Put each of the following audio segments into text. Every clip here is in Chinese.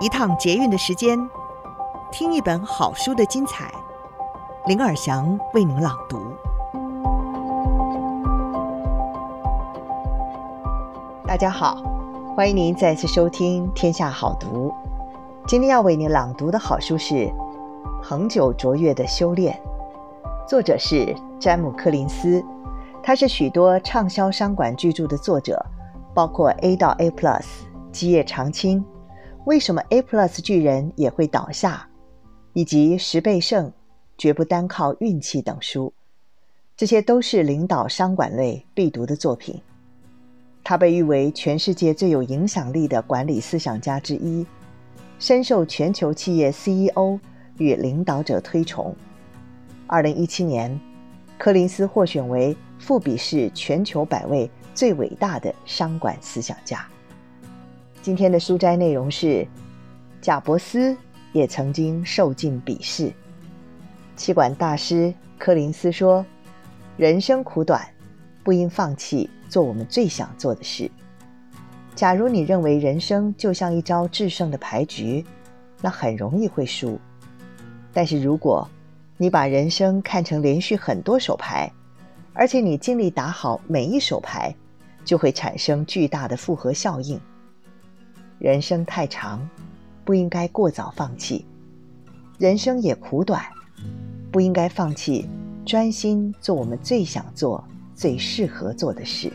一趟捷运的时间，听一本好书的精彩。林尔祥为您朗读。大家好，欢迎您再次收听《天下好读》。今天要为您朗读的好书是《恒久卓越的修炼》，作者是詹姆·柯林斯，他是许多畅销商管巨著的作者，包括 A 到 A Plus、基业长青。为什么 A Plus 巨人也会倒下？以及十倍胜，绝不单靠运气等书，这些都是领导商管类必读的作品。他被誉为全世界最有影响力的管理思想家之一，深受全球企业 CEO 与领导者推崇。二零一七年，柯林斯获选为富比士全球百位最伟大的商管思想家。今天的书斋内容是：贾伯斯也曾经受尽鄙视。气管大师柯林斯说：“人生苦短，不应放弃做我们最想做的事。假如你认为人生就像一招制胜的牌局，那很容易会输。但是如果你把人生看成连续很多手牌，而且你尽力打好每一手牌，就会产生巨大的复合效应。”人生太长，不应该过早放弃；人生也苦短，不应该放弃专心做我们最想做、最适合做的事。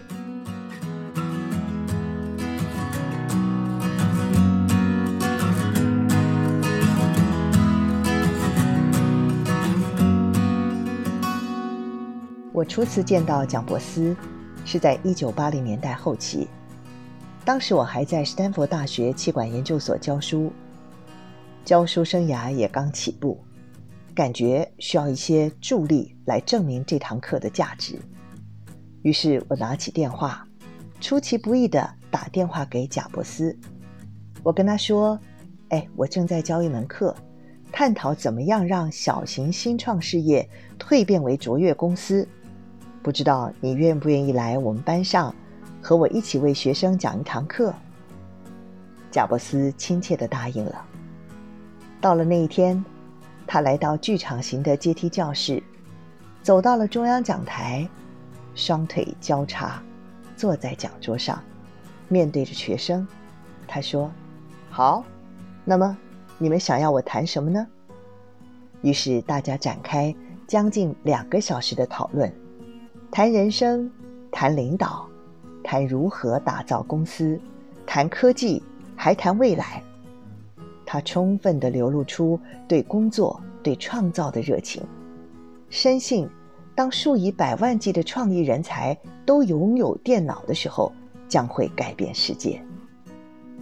我初次见到蒋伯斯，是在一九八零年代后期。当时我还在斯坦福大学企管研究所教书，教书生涯也刚起步，感觉需要一些助力来证明这堂课的价值。于是我拿起电话，出其不意地打电话给贾伯斯。我跟他说：“哎，我正在教一门课，探讨怎么样让小型新创事业蜕变为卓越公司。不知道你愿不愿意来我们班上？”和我一起为学生讲一堂课。贾伯斯亲切地答应了。到了那一天，他来到剧场型的阶梯教室，走到了中央讲台，双腿交叉，坐在讲桌上，面对着学生。他说：“好，那么你们想要我谈什么呢？”于是大家展开将近两个小时的讨论，谈人生，谈领导。谈如何打造公司，谈科技，还谈未来。他充分地流露出对工作、对创造的热情，深信当数以百万计的创意人才都拥有电脑的时候，将会改变世界。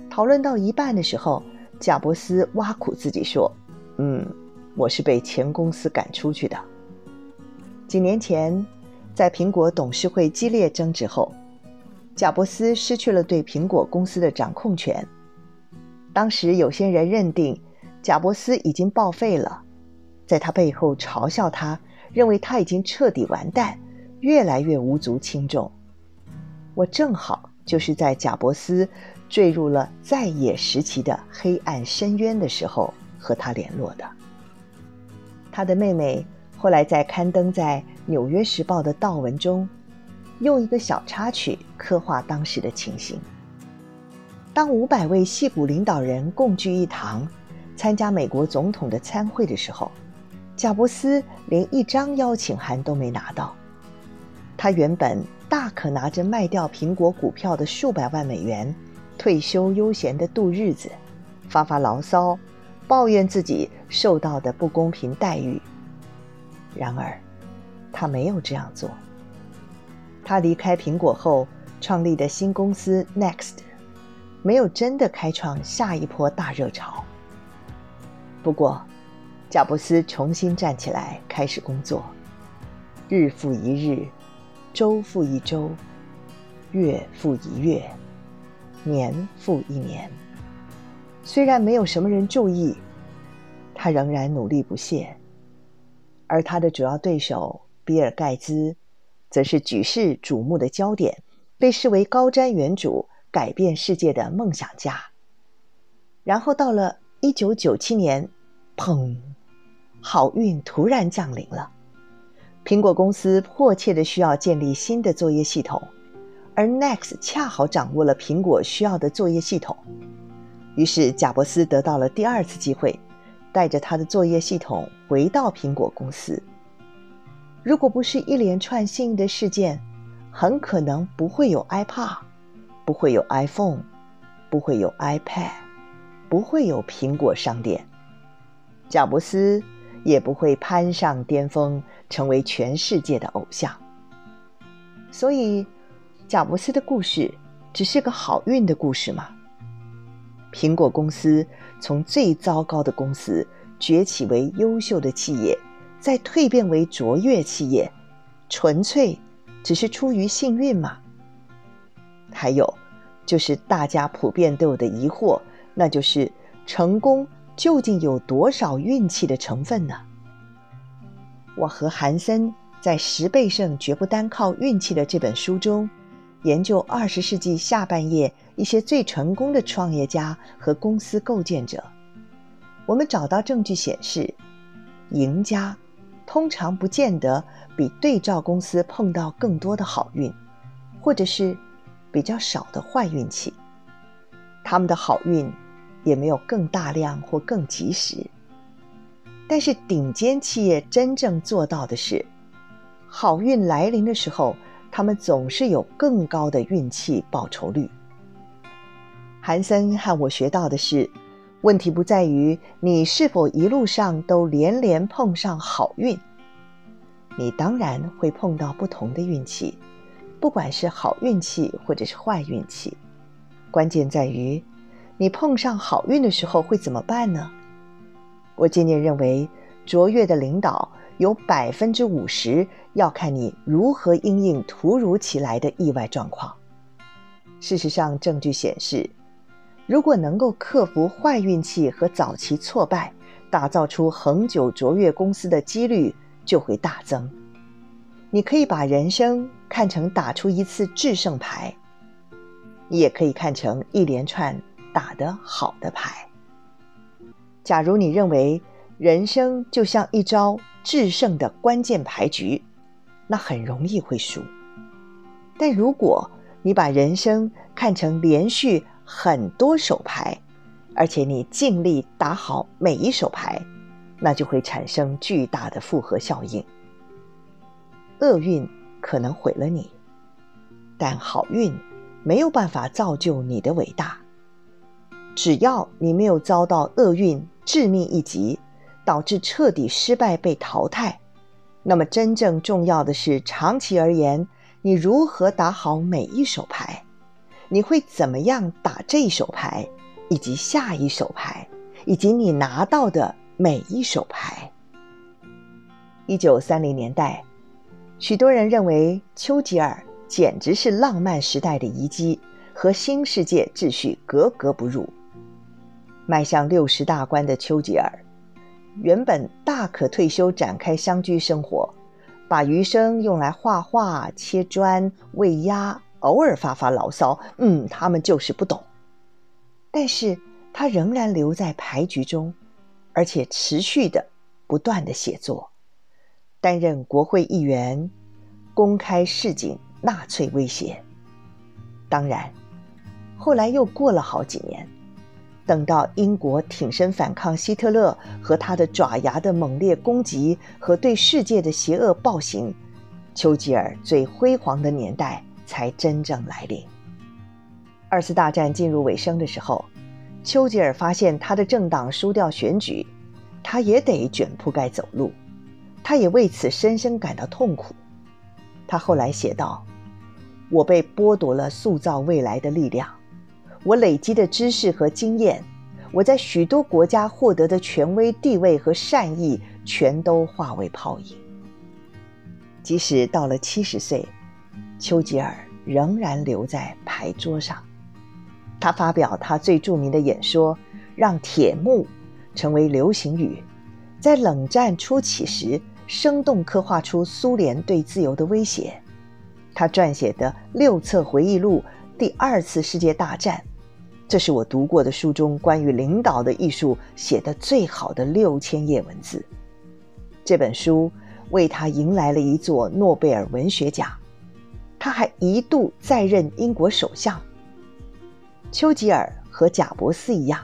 讨论到一半的时候，贾伯斯挖苦自己说：“嗯，我是被前公司赶出去的。”几年前，在苹果董事会激烈争执后。贾伯斯失去了对苹果公司的掌控权。当时有些人认定贾伯斯已经报废了，在他背后嘲笑他，认为他已经彻底完蛋，越来越无足轻重。我正好就是在贾伯斯坠入了在野时期的黑暗深渊的时候和他联络的。他的妹妹后来在刊登在《纽约时报》的悼文中。用一个小插曲刻画当时的情形。当五百位戏骨领导人共聚一堂，参加美国总统的参会的时候，贾伯斯连一张邀请函都没拿到。他原本大可拿着卖掉苹果股票的数百万美元，退休悠闲地度日子，发发牢骚，抱怨自己受到的不公平待遇。然而，他没有这样做。他离开苹果后创立的新公司 Next，没有真的开创下一波大热潮。不过，贾布斯重新站起来开始工作，日复一日，周复一周，月复一月，年复一年。虽然没有什么人注意，他仍然努力不懈。而他的主要对手比尔·盖茨。则是举世瞩目的焦点，被视为高瞻远瞩、改变世界的梦想家。然后到了一九九七年，砰，好运突然降临了。苹果公司迫切的需要建立新的作业系统，而 Next 恰好掌握了苹果需要的作业系统。于是，贾伯斯得到了第二次机会，带着他的作业系统回到苹果公司。如果不是一连串幸运的事件，很可能不会有 iPad，不会有 iPhone，不会有 iPad，不会有苹果商店，贾伯斯也不会攀上巅峰，成为全世界的偶像。所以，贾伯斯的故事只是个好运的故事吗？苹果公司从最糟糕的公司崛起为优秀的企业，再蜕变为卓越企业，纯粹只是出于幸运吗？还有，就是大家普遍都有的疑惑，那就是成功究竟有多少运气的成分呢？我和韩森在《十倍胜绝不单靠运气》的这本书中，研究二十世纪下半叶一些最成功的创业家和公司构建者，我们找到证据显示，赢家通常不见得比对照公司碰到更多的好运，或者是比较少的坏运气。他们的好运也没有更大量或更及时。但是顶尖企业真正做到的是，好运来临的时候。他们总是有更高的运气报酬率。韩森和我学到的是，问题不在于你是否一路上都连连碰上好运，你当然会碰到不同的运气，不管是好运气或者是坏运气。关键在于，你碰上好运的时候会怎么办呢？我渐渐认为，卓越的领导。有百分之五十要看你如何应应突如其来的意外状况。事实上，证据显示，如果能够克服坏运气和早期挫败，打造出恒久卓越公司的几率就会大增。你可以把人生看成打出一次制胜牌，也可以看成一连串打得好的牌。假如你认为人生就像一招。制胜的关键牌局，那很容易会输。但如果你把人生看成连续很多手牌，而且你尽力打好每一手牌，那就会产生巨大的复合效应。厄运可能毁了你，但好运没有办法造就你的伟大。只要你没有遭到厄运致命一击。导致彻底失败被淘汰，那么真正重要的是，长期而言，你如何打好每一手牌？你会怎么样打这一手牌，以及下一手牌，以及你拿到的每一手牌？一九三零年代，许多人认为丘吉尔简直是浪漫时代的遗迹，和新世界秩序格格不入。迈向六十大关的丘吉尔。原本大可退休，展开乡居生活，把余生用来画画、切砖、喂鸭，偶尔发发牢骚。嗯，他们就是不懂。但是他仍然留在牌局中，而且持续的、不断的写作，担任国会议员，公开示警纳粹威胁。当然，后来又过了好几年。等到英国挺身反抗希特勒和他的爪牙的猛烈攻击和对世界的邪恶暴行，丘吉尔最辉煌的年代才真正来临。二次大战进入尾声的时候，丘吉尔发现他的政党输掉选举，他也得卷铺盖走路，他也为此深深感到痛苦。他后来写道：“我被剥夺了塑造未来的力量。”我累积的知识和经验，我在许多国家获得的权威地位和善意，全都化为泡影。即使到了七十岁，丘吉尔仍然留在牌桌上。他发表他最著名的演说，让“铁幕”成为流行语，在冷战初期时，生动刻画出苏联对自由的威胁。他撰写的六册回忆录《第二次世界大战》。这是我读过的书中关于领导的艺术写得最好的六千页文字。这本书为他迎来了一座诺贝尔文学奖，他还一度在任英国首相。丘吉尔和贾伯斯一样，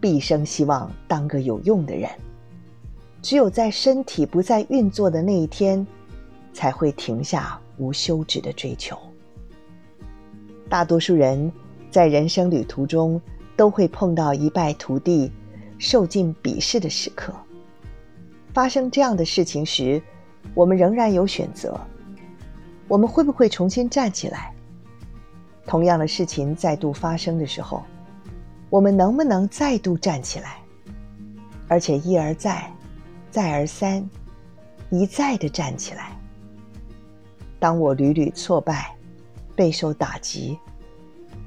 毕生希望当个有用的人，只有在身体不再运作的那一天，才会停下无休止的追求。大多数人。在人生旅途中，都会碰到一败涂地、受尽鄙视的时刻。发生这样的事情时，我们仍然有选择：我们会不会重新站起来？同样的事情再度发生的时候，我们能不能再度站起来？而且一而再、再而三、一再的站起来。当我屡屡挫败、备受打击。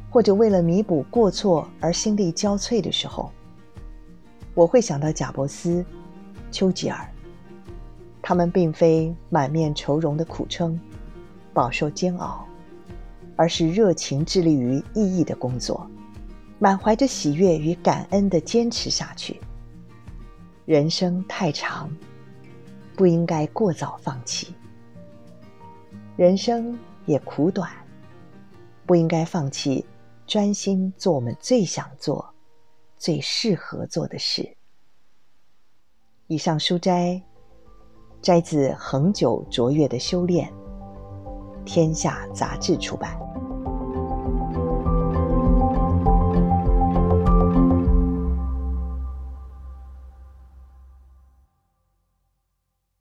或者为了弥补过错而心力交瘁的时候，我会想到贾伯斯、丘吉尔，他们并非满面愁容的苦撑、饱受煎熬，而是热情致力于意义的工作，满怀着喜悦与感恩的坚持下去。人生太长，不应该过早放弃；人生也苦短，不应该放弃。专心做我们最想做、最适合做的事。以上书摘摘自《恒久卓越的修炼》，天下杂志出版。